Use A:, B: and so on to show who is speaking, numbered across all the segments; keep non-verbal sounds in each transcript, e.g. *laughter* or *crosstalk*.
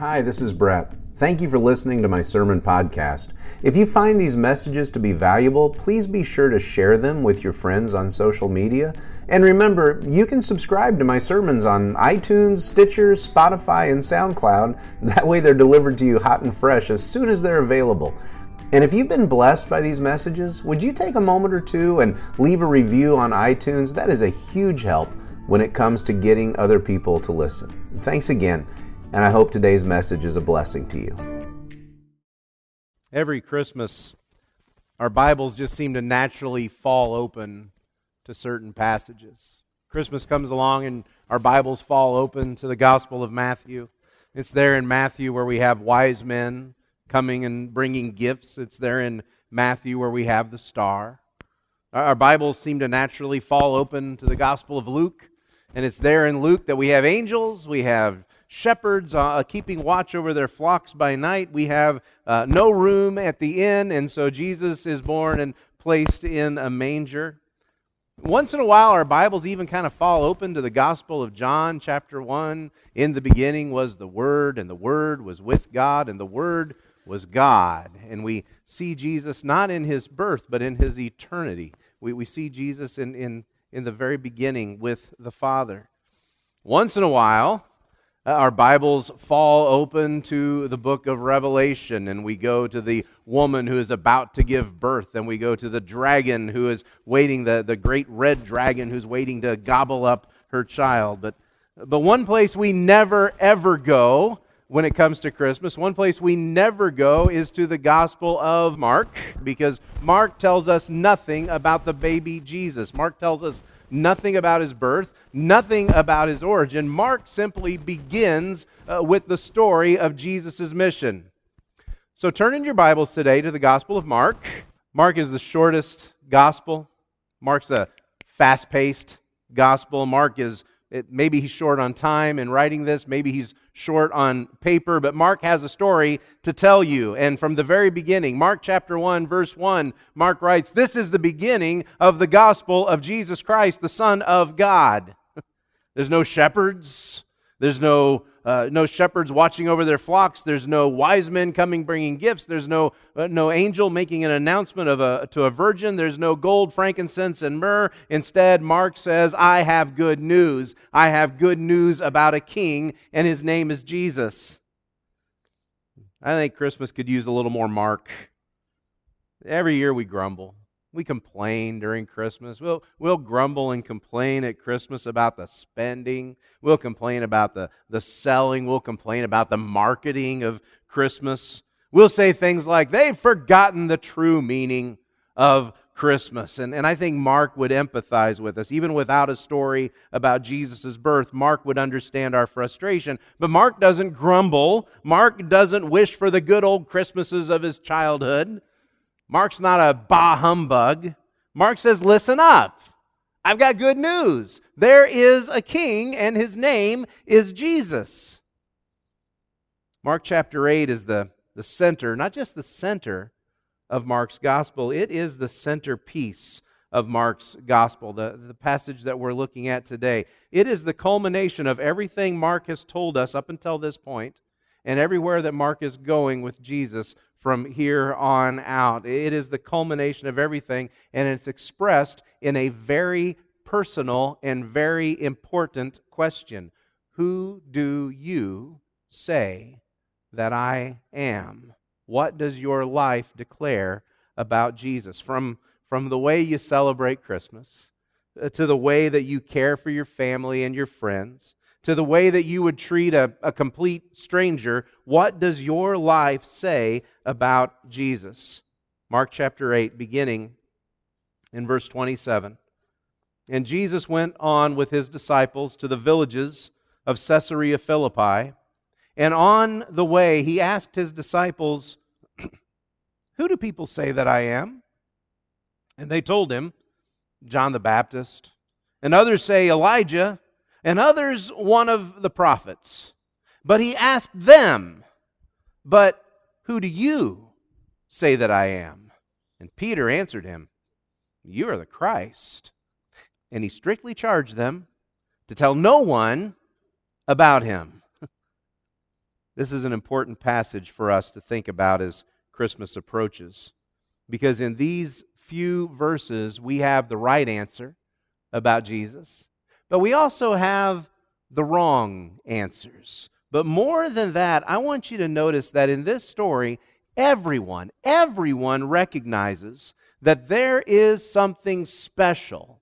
A: Hi, this is Brett. Thank you for listening to my sermon podcast. If you find these messages to be valuable, please be sure to share them with your friends on social media. And remember, you can subscribe to my sermons on iTunes, Stitcher, Spotify, and SoundCloud. *laughs* That way they're delivered to you hot and fresh as soon as they're available. And if you've been blessed by these messages, would you take a moment or two and leave a review on iTunes? That is a huge help when it comes to getting other people to listen. Thanks again and I hope today's message is a blessing to you.
B: Every Christmas, our Bibles just seem to naturally fall open to certain passages. Christmas comes along and our Bibles fall open to the Gospel of Matthew. It's there in Matthew where we have wise men coming and bringing gifts. It's there in Matthew where we have the star. Our Bibles seem to naturally fall open to the Gospel of Luke. And it's there in Luke that we have angels, we have shepherds uh, keeping watch over their flocks by night. We have uh, no room at the inn, and so Jesus is born and placed in a manger. Once in a while, our Bibles even kind of fall open to the Gospel of John, chapter 1. In the beginning was the Word, and the Word was with God, and the Word was God. And we see Jesus not in his birth, but in his eternity. We, we see Jesus in, in, in the very beginning with the Father. Once in a while, uh, Uh, our Bibles fall open to the book of Revelation, and we go to the woman who is about to give birth, and we go to the dragon who is waiting, the, the great red dragon who's waiting to gobble up her child. But, but one place we never, ever go when it comes to Christmas, one place we never go is to the Gospel of Mark, because Mark tells us nothing about the baby Jesus. Mark tells us nothing about his birth, nothing about his origin. Mark simply begins uh, with the story of Jesus' mission. So turn in your Bibles today to the Gospel of Mark. Mark is the shortest gospel. Mark's a fast paced gospel. Mark is it, maybe he's short on time in writing this, maybe he's short on paper, but Mark has a story to tell you. And from the very beginning, Mark chapter 1, verse 1, Mark writes, This is the beginning of the gospel of Jesus Christ, the Son of God. *laughs* There's no shepherds, there's no uh, no shepherds watching over their flocks. There's no wise men coming bringing gifts. There's no, uh, no angel making an announcement of a, to a virgin. There's no gold, frankincense, and myrrh. Instead, Mark says, I have good news. I have good news about a king, and his name is Jesus. I think Christmas could use a little more Mark. Every year we grumble. We complain during Christmas. We'll, we'll grumble and complain at Christmas about the spending. We'll complain about the, the selling. We'll complain about the marketing of Christmas. We'll say things like, they've forgotten the true meaning of Christmas. And, and I think Mark would empathize with us. Even without a story about Jesus' birth, Mark would understand our frustration. But Mark doesn't grumble. Mark doesn't wish for the good old Christmases of his childhood. Mark's not a bah humbug. Mark says, Listen up. I've got good news. There is a king, and his name is Jesus. Mark chapter 8 is the, the center, not just the center of Mark's gospel, it is the centerpiece of Mark's gospel, the, the passage that we're looking at today. It is the culmination of everything Mark has told us up until this point, and everywhere that Mark is going with Jesus from here on out. It is the culmination of everything, and it's expressed in a very personal and very important question Who do you say that I am? What does your life declare about Jesus? From, from the way you celebrate Christmas, uh, to the way that you care for your family and your friends, to the way that you would treat a, a complete stranger, what does your life say about Jesus? Mark chapter 8, beginning in verse 27. And Jesus went on with his disciples to the villages of Caesarea Philippi. And on the way, he asked his disciples, *clears throat* Who do people say that I am? And they told him, John the Baptist. And others say Elijah and others one of the prophets. But he asked them, But who do you say that I am? And Peter answered him, You are the Christ. And he strictly charged them to tell no one about him. *laughs* This is an important passage for us to think about as Christmas approaches. Because in these few verses, we have the right answer about Jesus, but we also have the wrong answers. But more than that, I want you to notice that in this story, everyone, everyone recognizes that there is something special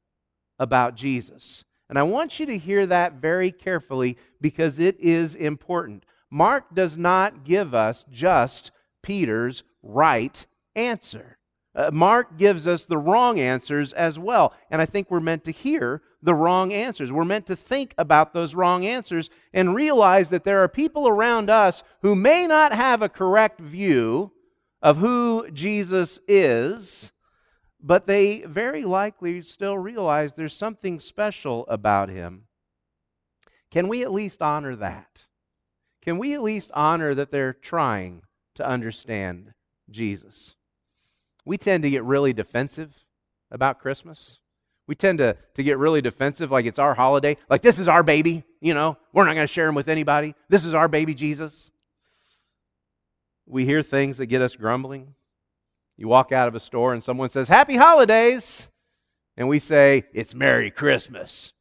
B: about Jesus. And I want you to hear that very carefully because it is important. Mark does not give us just Peter's right answer. Uh, Mark gives us the wrong answers as well. And I think we're meant to hear the wrong answers. We're meant to think about those wrong answers and realize that there are people around us who may not have a correct view of who Jesus is, but they very likely still realize there's something special about him. Can we at least honor that? Can we at least honor that they're trying to understand Jesus? We tend to get really defensive about Christmas. We tend to, to get really defensive, like it's our holiday. Like, this is our baby, you know, we're not going to share him with anybody. This is our baby Jesus. We hear things that get us grumbling. You walk out of a store and someone says, Happy holidays. And we say, It's Merry Christmas.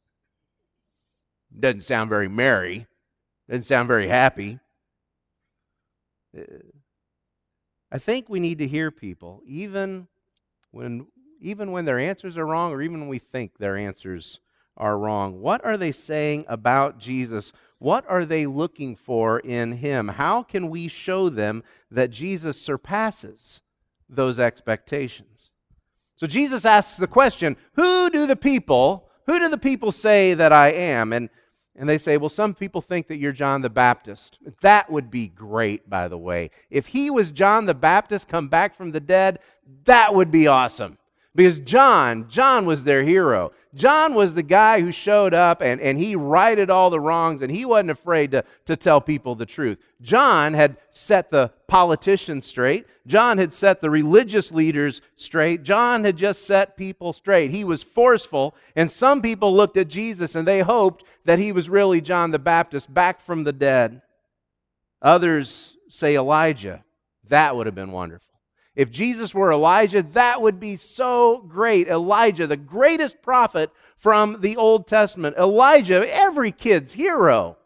B: Doesn't sound very merry. Doesn't sound very happy. Uh, I think we need to hear people, even when, even when their answers are wrong, or even when we think their answers are wrong. What are they saying about Jesus? What are they looking for in him? How can we show them that Jesus surpasses those expectations? So Jesus asks the question, who do the people, who do the people say that I am? And and they say, well, some people think that you're John the Baptist. That would be great, by the way. If he was John the Baptist come back from the dead, that would be awesome. Because John, John was their hero. John was the guy who showed up and, and he righted all the wrongs and he wasn't afraid to, to tell people the truth. John had set the politicians straight. John had set the religious leaders straight. John had just set people straight. He was forceful, and some people looked at Jesus and they hoped that he was really John the Baptist back from the dead. Others say Elijah. That would have been wonderful. If Jesus were Elijah, that would be so great. Elijah, the greatest prophet from the Old Testament. Elijah, every kid's hero.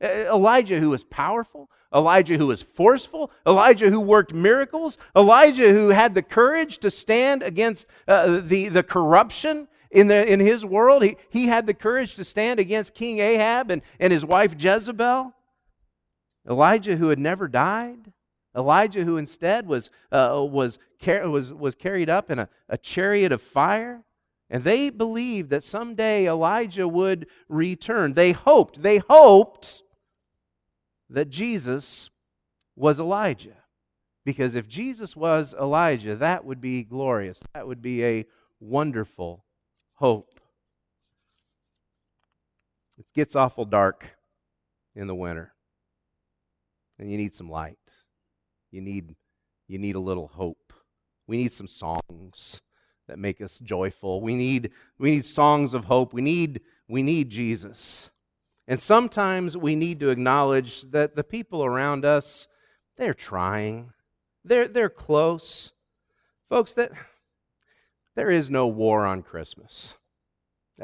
B: Elijah, who was powerful. Elijah, who was forceful. Elijah, who worked miracles. Elijah, who had the courage to stand against uh, the, the corruption in, the, in his world. He, he had the courage to stand against King Ahab and, and his wife Jezebel. Elijah, who had never died. Elijah, who instead was, uh, was, car- was, was carried up in a, a chariot of fire. And they believed that someday Elijah would return. They hoped, they hoped that Jesus was Elijah. Because if Jesus was Elijah, that would be glorious. That would be a wonderful hope. It gets awful dark in the winter, and you need some light. You need, you need a little hope. We need some songs that make us joyful. We need, we need songs of hope. We need, we need Jesus. And sometimes we need to acknowledge that the people around us, they're trying. They're, they're close. Folks, that, there is no war on Christmas.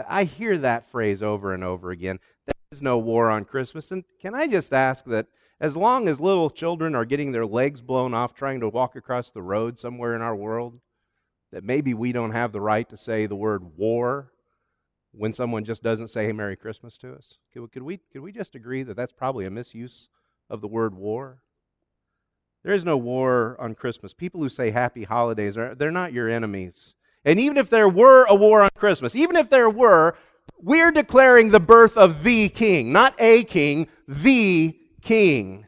B: I hear that phrase over and over again. There is no war on Christmas. And can I just ask that as long as little children are getting their legs blown off trying to walk across the road somewhere in our world, that maybe we don't have the right to say the word war when someone just doesn't say hey, Merry Christmas to us? Could, could, we, could we just agree that that's probably a misuse of the word war? There is no war on Christmas. People who say happy holidays, are, they're not your enemies. And even if there were a war on Christmas, even if there were, we're declaring the birth of the king, not a king, the king.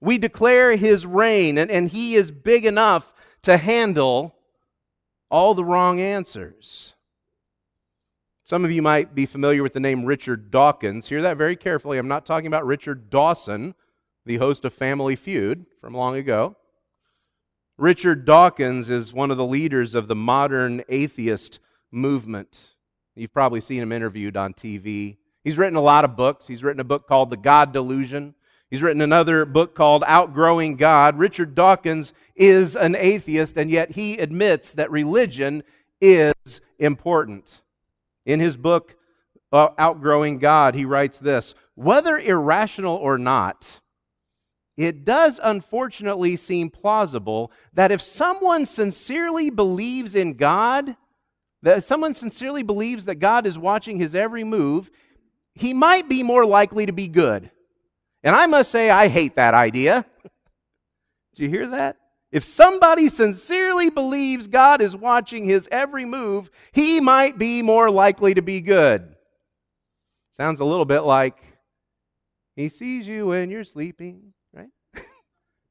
B: We declare his reign, and, and he is big enough to handle all the wrong answers. Some of you might be familiar with the name Richard Dawkins. Hear that very carefully. I'm not talking about Richard Dawson, the host of Family Feud from long ago. Richard Dawkins is one of the leaders of the modern atheist movement. You've probably seen him interviewed on TV. He's written a lot of books. He's written a book called The God Delusion. He's written another book called Outgrowing God. Richard Dawkins is an atheist, and yet he admits that religion is important. In his book, uh, Outgrowing God, he writes this Whether irrational or not, it does unfortunately seem plausible that if someone sincerely believes in God, that someone sincerely believes that God is watching his every move, he might be more likely to be good. And I must say, I hate that idea. *laughs* Did you hear that? If somebody sincerely believes God is watching his every move, he might be more likely to be good. Sounds a little bit like he sees you when you're sleeping, right? *laughs*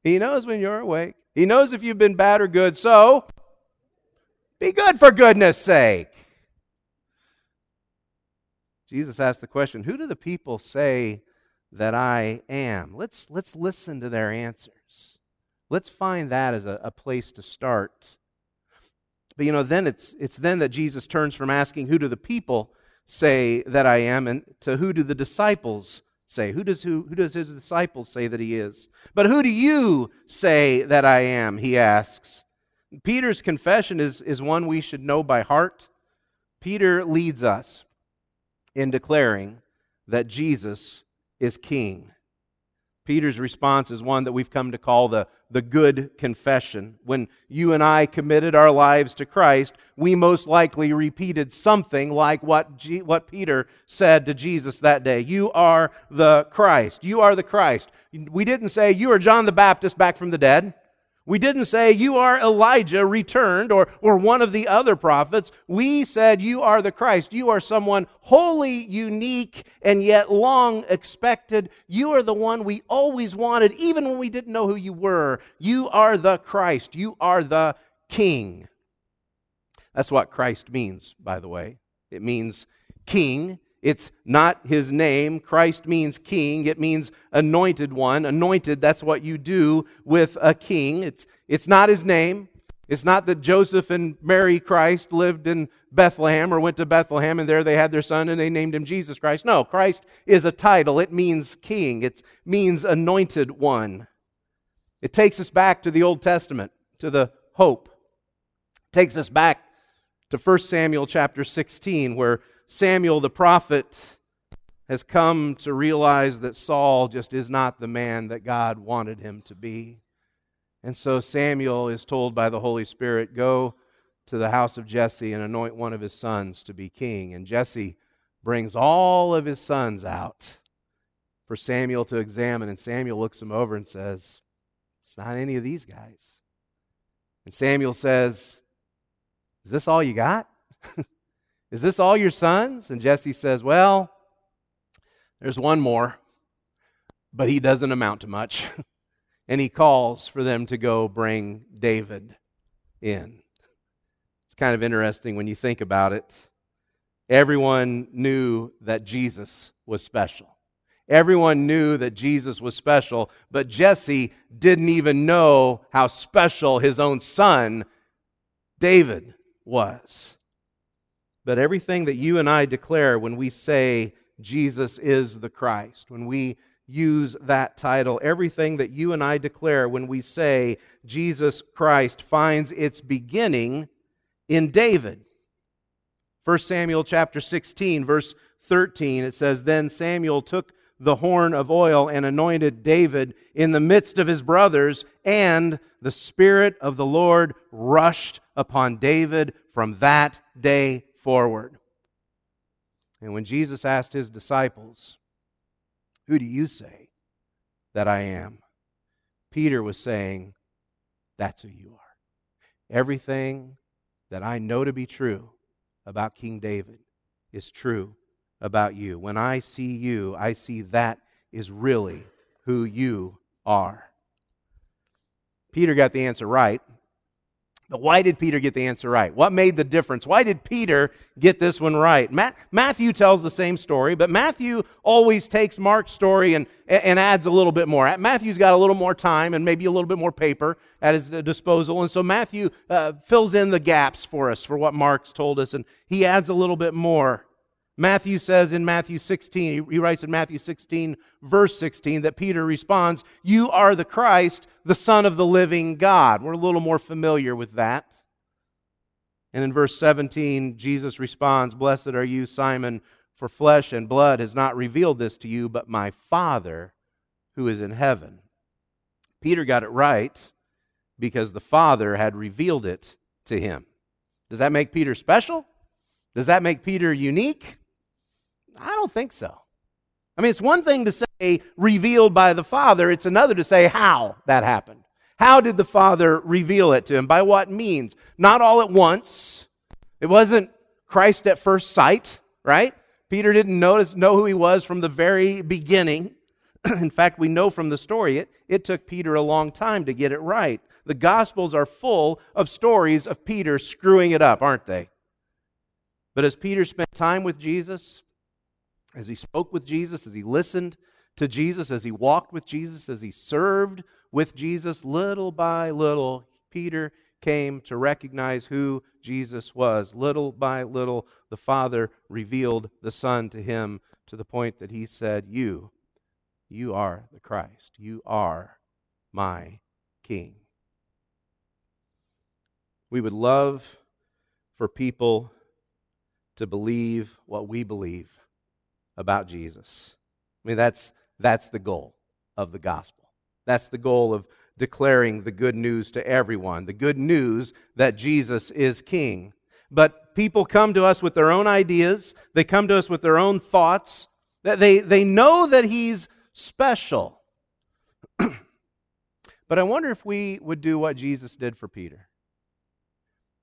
B: he knows when you're awake. He knows if you've been bad or good. So, be good for goodness sake. Jesus asked the question Who do the people say that I am. Let's, let's listen to their answers. Let's find that as a, a place to start. But you know, then it's, it's then that Jesus turns from asking, Who do the people say that I am? and to who do the disciples say? Who does, who, who does his disciples say that he is? But who do you say that I am? He asks. Peter's confession is, is one we should know by heart. Peter leads us in declaring that Jesus is king. Peter's response is one that we've come to call the, the good confession. When you and I committed our lives to Christ, we most likely repeated something like what, G, what Peter said to Jesus that day You are the Christ. You are the Christ. We didn't say, You are John the Baptist back from the dead. We didn't say, You are Elijah returned or, or one of the other prophets. We said, You are the Christ. You are someone wholly unique and yet long expected. You are the one we always wanted, even when we didn't know who you were. You are the Christ. You are the King. That's what Christ means, by the way. It means king. It's not his name. Christ means king. It means anointed one. Anointed, that's what you do with a king. It's, it's not his name. It's not that Joseph and Mary Christ lived in Bethlehem or went to Bethlehem and there they had their son and they named him Jesus Christ. No, Christ is a title. It means king. It means anointed one. It takes us back to the Old Testament, to the hope. It takes us back to 1 Samuel chapter 16 where Samuel the prophet has come to realize that Saul just is not the man that God wanted him to be. And so Samuel is told by the Holy Spirit, Go to the house of Jesse and anoint one of his sons to be king. And Jesse brings all of his sons out for Samuel to examine. And Samuel looks him over and says, It's not any of these guys. And Samuel says, Is this all you got? *laughs* Is this all your sons? And Jesse says, Well, there's one more, but he doesn't amount to much. *laughs* and he calls for them to go bring David in. It's kind of interesting when you think about it. Everyone knew that Jesus was special. Everyone knew that Jesus was special, but Jesse didn't even know how special his own son, David, was. But everything that you and I declare when we say Jesus is the Christ, when we use that title, everything that you and I declare when we say Jesus Christ finds its beginning in David. 1 Samuel chapter 16 verse 13 it says then Samuel took the horn of oil and anointed David in the midst of his brothers and the spirit of the Lord rushed upon David from that day forward. And when Jesus asked his disciples, Who do you say that I am? Peter was saying, That's who you are. Everything that I know to be true about King David is true about you. When I see you, I see that is really who you are. Peter got the answer right why did Peter get the answer right? What made the difference? Why did Peter get this one right? Matt, Matthew tells the same story, but Matthew always takes Mark's story and, and adds a little bit more. Matthew's got a little more time and maybe a little bit more paper at his disposal. And so Matthew uh, fills in the gaps for us for what Mark's told us, and he adds a little bit more. Matthew says in Matthew 16, he writes in Matthew 16, verse 16, that Peter responds, You are the Christ, the Son of the living God. We're a little more familiar with that. And in verse 17, Jesus responds, Blessed are you, Simon, for flesh and blood has not revealed this to you, but my Father who is in heaven. Peter got it right because the Father had revealed it to him. Does that make Peter special? Does that make Peter unique? I don't think so. I mean, it's one thing to say revealed by the Father, it's another to say how that happened. How did the Father reveal it to him? By what means? Not all at once. It wasn't Christ at first sight, right? Peter didn't notice, know who he was from the very beginning. *clears throat* In fact, we know from the story it, it took Peter a long time to get it right. The Gospels are full of stories of Peter screwing it up, aren't they? But as Peter spent time with Jesus, as he spoke with Jesus, as he listened to Jesus, as he walked with Jesus, as he served with Jesus, little by little, Peter came to recognize who Jesus was. Little by little, the Father revealed the Son to him to the point that he said, You, you are the Christ. You are my King. We would love for people to believe what we believe about Jesus. I mean, that's, that's the goal of the gospel. That's the goal of declaring the good news to everyone the good news that Jesus is king. But people come to us with their own ideas, they come to us with their own thoughts. They, they know that he's special. *clears throat* but I wonder if we would do what Jesus did for Peter.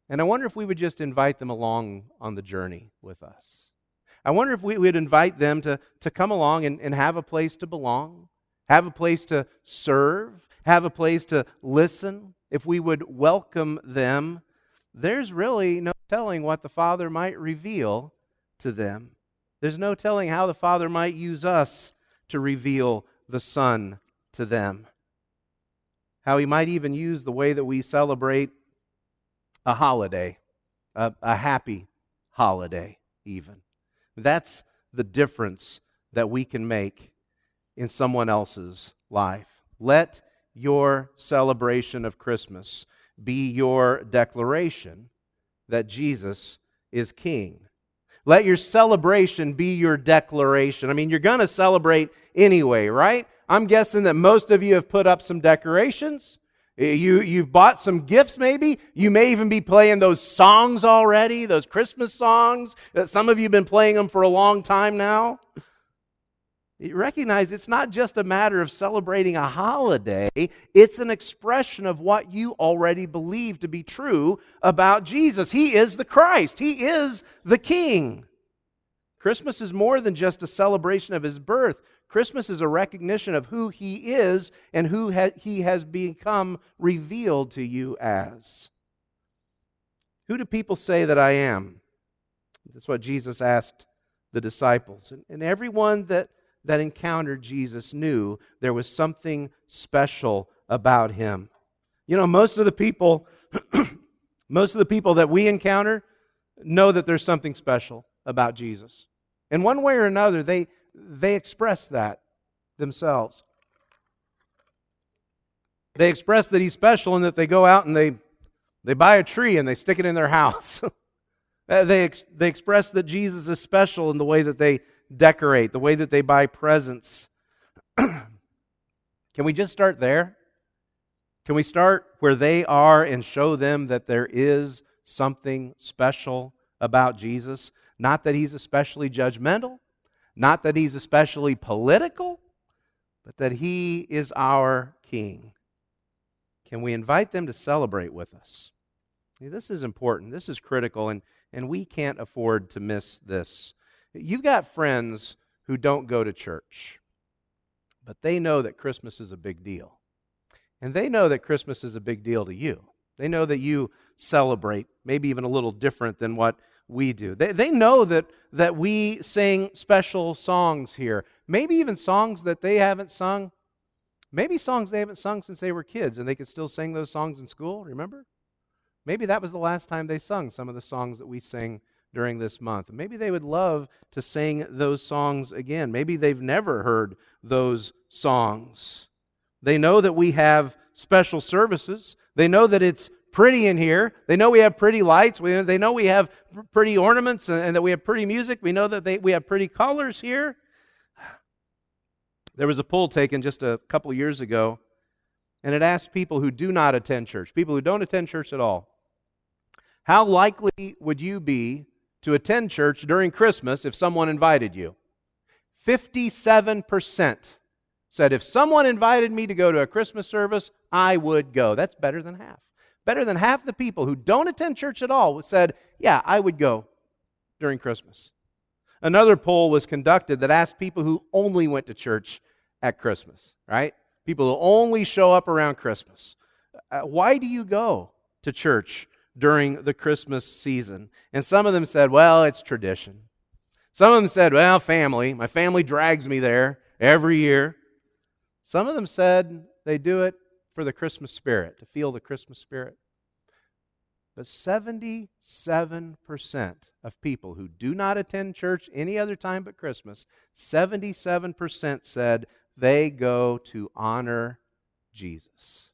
B: And I wonder if we would just invite them along on the journey with us. I wonder if we would invite them to, to come along and, and have a place to belong, have a place to serve, have a place to listen. If we would welcome them, there's really no telling what the Father might reveal to them. There's no telling how the Father might use us to reveal the Son to them. How he might even use the way that we celebrate a holiday, a, a happy holiday, even. That's the difference that we can make in someone else's life. Let your celebration of Christmas be your declaration that Jesus is King. Let your celebration be your declaration. I mean, you're going to celebrate anyway, right? I'm guessing that most of you have put up some decorations. Eh, you, you've bought some gifts, maybe. You may even be playing those songs already, those Christmas songs. Some of you have been playing them for a long time now. You recognize it's not just a matter of celebrating a holiday, it's an expression of what you already believe to be true about Jesus. He is the Christ, He is the King. Christmas is more than just a celebration of His birth. Christmas is a recognition of who He is and who ha- He has become revealed to you as. Who do people say that I am? That's what Jesus asked the disciples. And, and everyone that, that encountered Jesus knew there was something special about Him. You know, most of the people, *clears throat* most of the people that we encounter know that there's something special about Jesus. In one way or another, they, they express that themselves. They express that he's special and that they go out and they, they buy a tree and they stick it in their house. *laughs* Uh, they, ex- they express that Jesus is special in the way that they decorate, the way that they buy presents. *clears throat* Can we just start there? Can we start where they are and show them that there is something special about Jesus? Not that he's especially judgmental, not that he's especially political, but that he is our king. Can we invite them to celebrate with us? This is important. This is critical, and, and we can't afford to miss this. You've got friends who don't go to church, but they know that Christmas is a big deal. And they know that Christmas is a big deal to you. They know that you celebrate, maybe even a little different than what we do. They, they know that, that we sing special songs here, maybe even songs that they haven't sung. Maybe songs they haven't sung since they were kids and they could still sing those songs in school, remember? Maybe that was the last time they sung some of the songs that we sing during this month. Maybe they would love to sing those songs again. Maybe they've never heard those songs. They know that we have special services. They know that it's pretty in here. They know we have pretty lights. We, they know we have pretty ornaments and, and that we have pretty music. We know that they, we have pretty colors here. There was a poll taken just a couple years ago, and it asked people who do not attend church, people who don't attend church at all, how likely would you be to attend church during Christmas if someone invited you? 57% said if someone invited me to go to a Christmas service, I would go. That's better than half. Better than half the people who don't attend church at all said, Yeah, I would go during Christmas. Another poll was conducted that asked people who only went to church at Christmas, right? People who only show up around Christmas. Uh, why do you go to church during the Christmas season? And some of them said, Well, it's tradition. Some of them said, Well, family. My family drags me there every year. Some of them said they do it for the Christmas spirit, to feel the Christmas spirit. But 77% of people who do not attend church any other time but Christmas, 77% said they go to honor Jesus.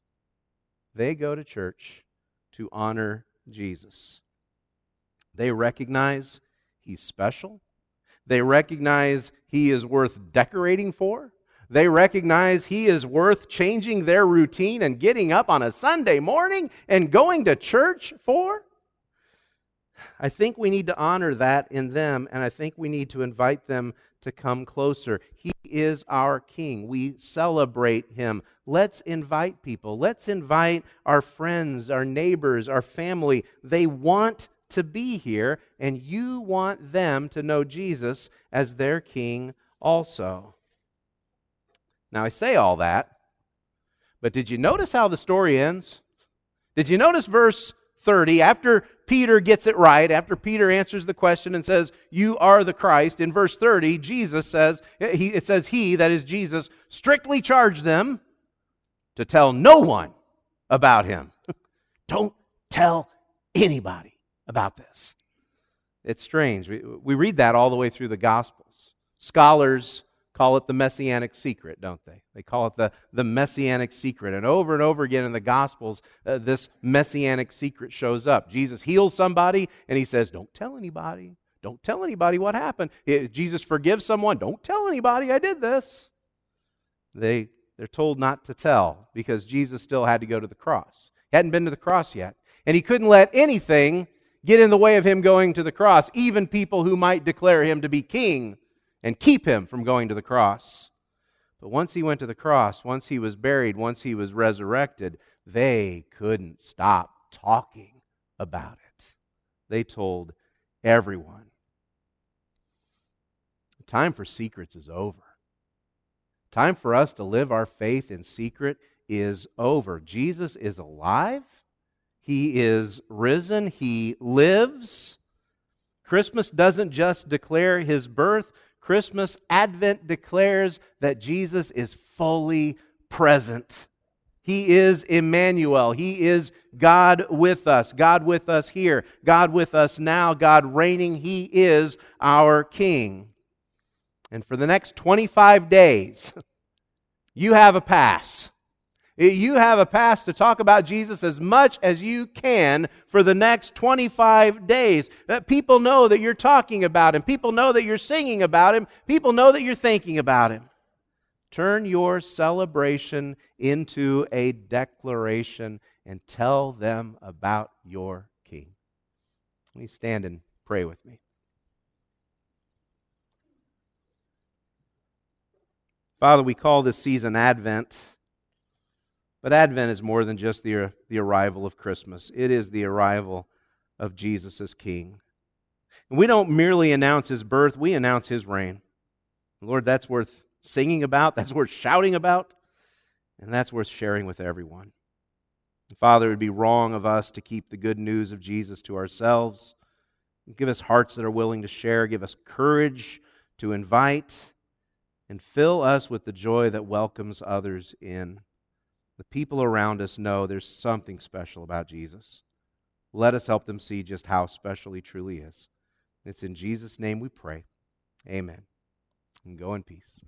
B: They go to church to honor Jesus. They recognize he's special. They recognize he is worth decorating for. They recognize he is worth changing their routine and getting up on a Sunday morning and going to church for. I think we need to honor that in them, and I think we need to invite them to come closer. He is our King. We celebrate him. Let's invite people. Let's invite our friends, our neighbors, our family. They want to be here, and you want them to know Jesus as their King also. Now, I say all that, but did you notice how the story ends? Did you notice verse 30? After Peter gets it right, after Peter answers the question and says, You are the Christ, in verse 30, Jesus says, It says, He, that is Jesus, strictly charged them to tell no one about him. *laughs* Don't tell anybody about this. It's strange. We, we read that all the way through the Gospels. Scholars call it the messianic secret, don't they? They call it the, the messianic secret. And over and over again in the Gospels, uh, this messianic secret shows up. Jesus heals somebody, and he says, Don't tell anybody. Don't tell anybody what happened. If Jesus forgives someone. Don't tell anybody I did this. They, they're told not to tell because Jesus still had to go to the cross. He hadn't been to the cross yet. And he couldn't let anything get in the way of him going to the cross, even people who might declare him to be king and keep him from going to the cross. But once he went to the cross, once he was buried, once he was resurrected, they couldn't stop talking about it. They told everyone. The time for secrets is over. Time for us to live our faith in secret is over. Jesus is alive. He is risen. He lives. Christmas doesn't just declare his birth, Christmas, Advent declares that Jesus is fully present. He is Emmanuel. He is God with us. God with us here. God with us now. God reigning. He is our King. And for the next 25 days, *laughs* you have a pass. You have a pass to talk about Jesus as much as you can for the next 25 days. That people know that you're talking about him. People know that you're singing about him. People know that you're thinking about him. Turn your celebration into a declaration and tell them about your King. Let me stand and pray with me. Father, we call this season Advent. But Advent is more than just the, the arrival of Christmas, it is the arrival of Jesus as King. And we don't merely announce his birth, we announce his reign. Lord, that's worth singing about, that's worth shouting about, and that's worth sharing with everyone. Father, it would be wrong of us to keep the good news of Jesus to ourselves. Give us hearts that are willing to share, give us courage to invite, and fill us with the joy that welcomes others in the people around us know there's something special about Jesus. Let us help them see just how special he truly is. It's in Jesus' name we pray. Amen. And go in peace.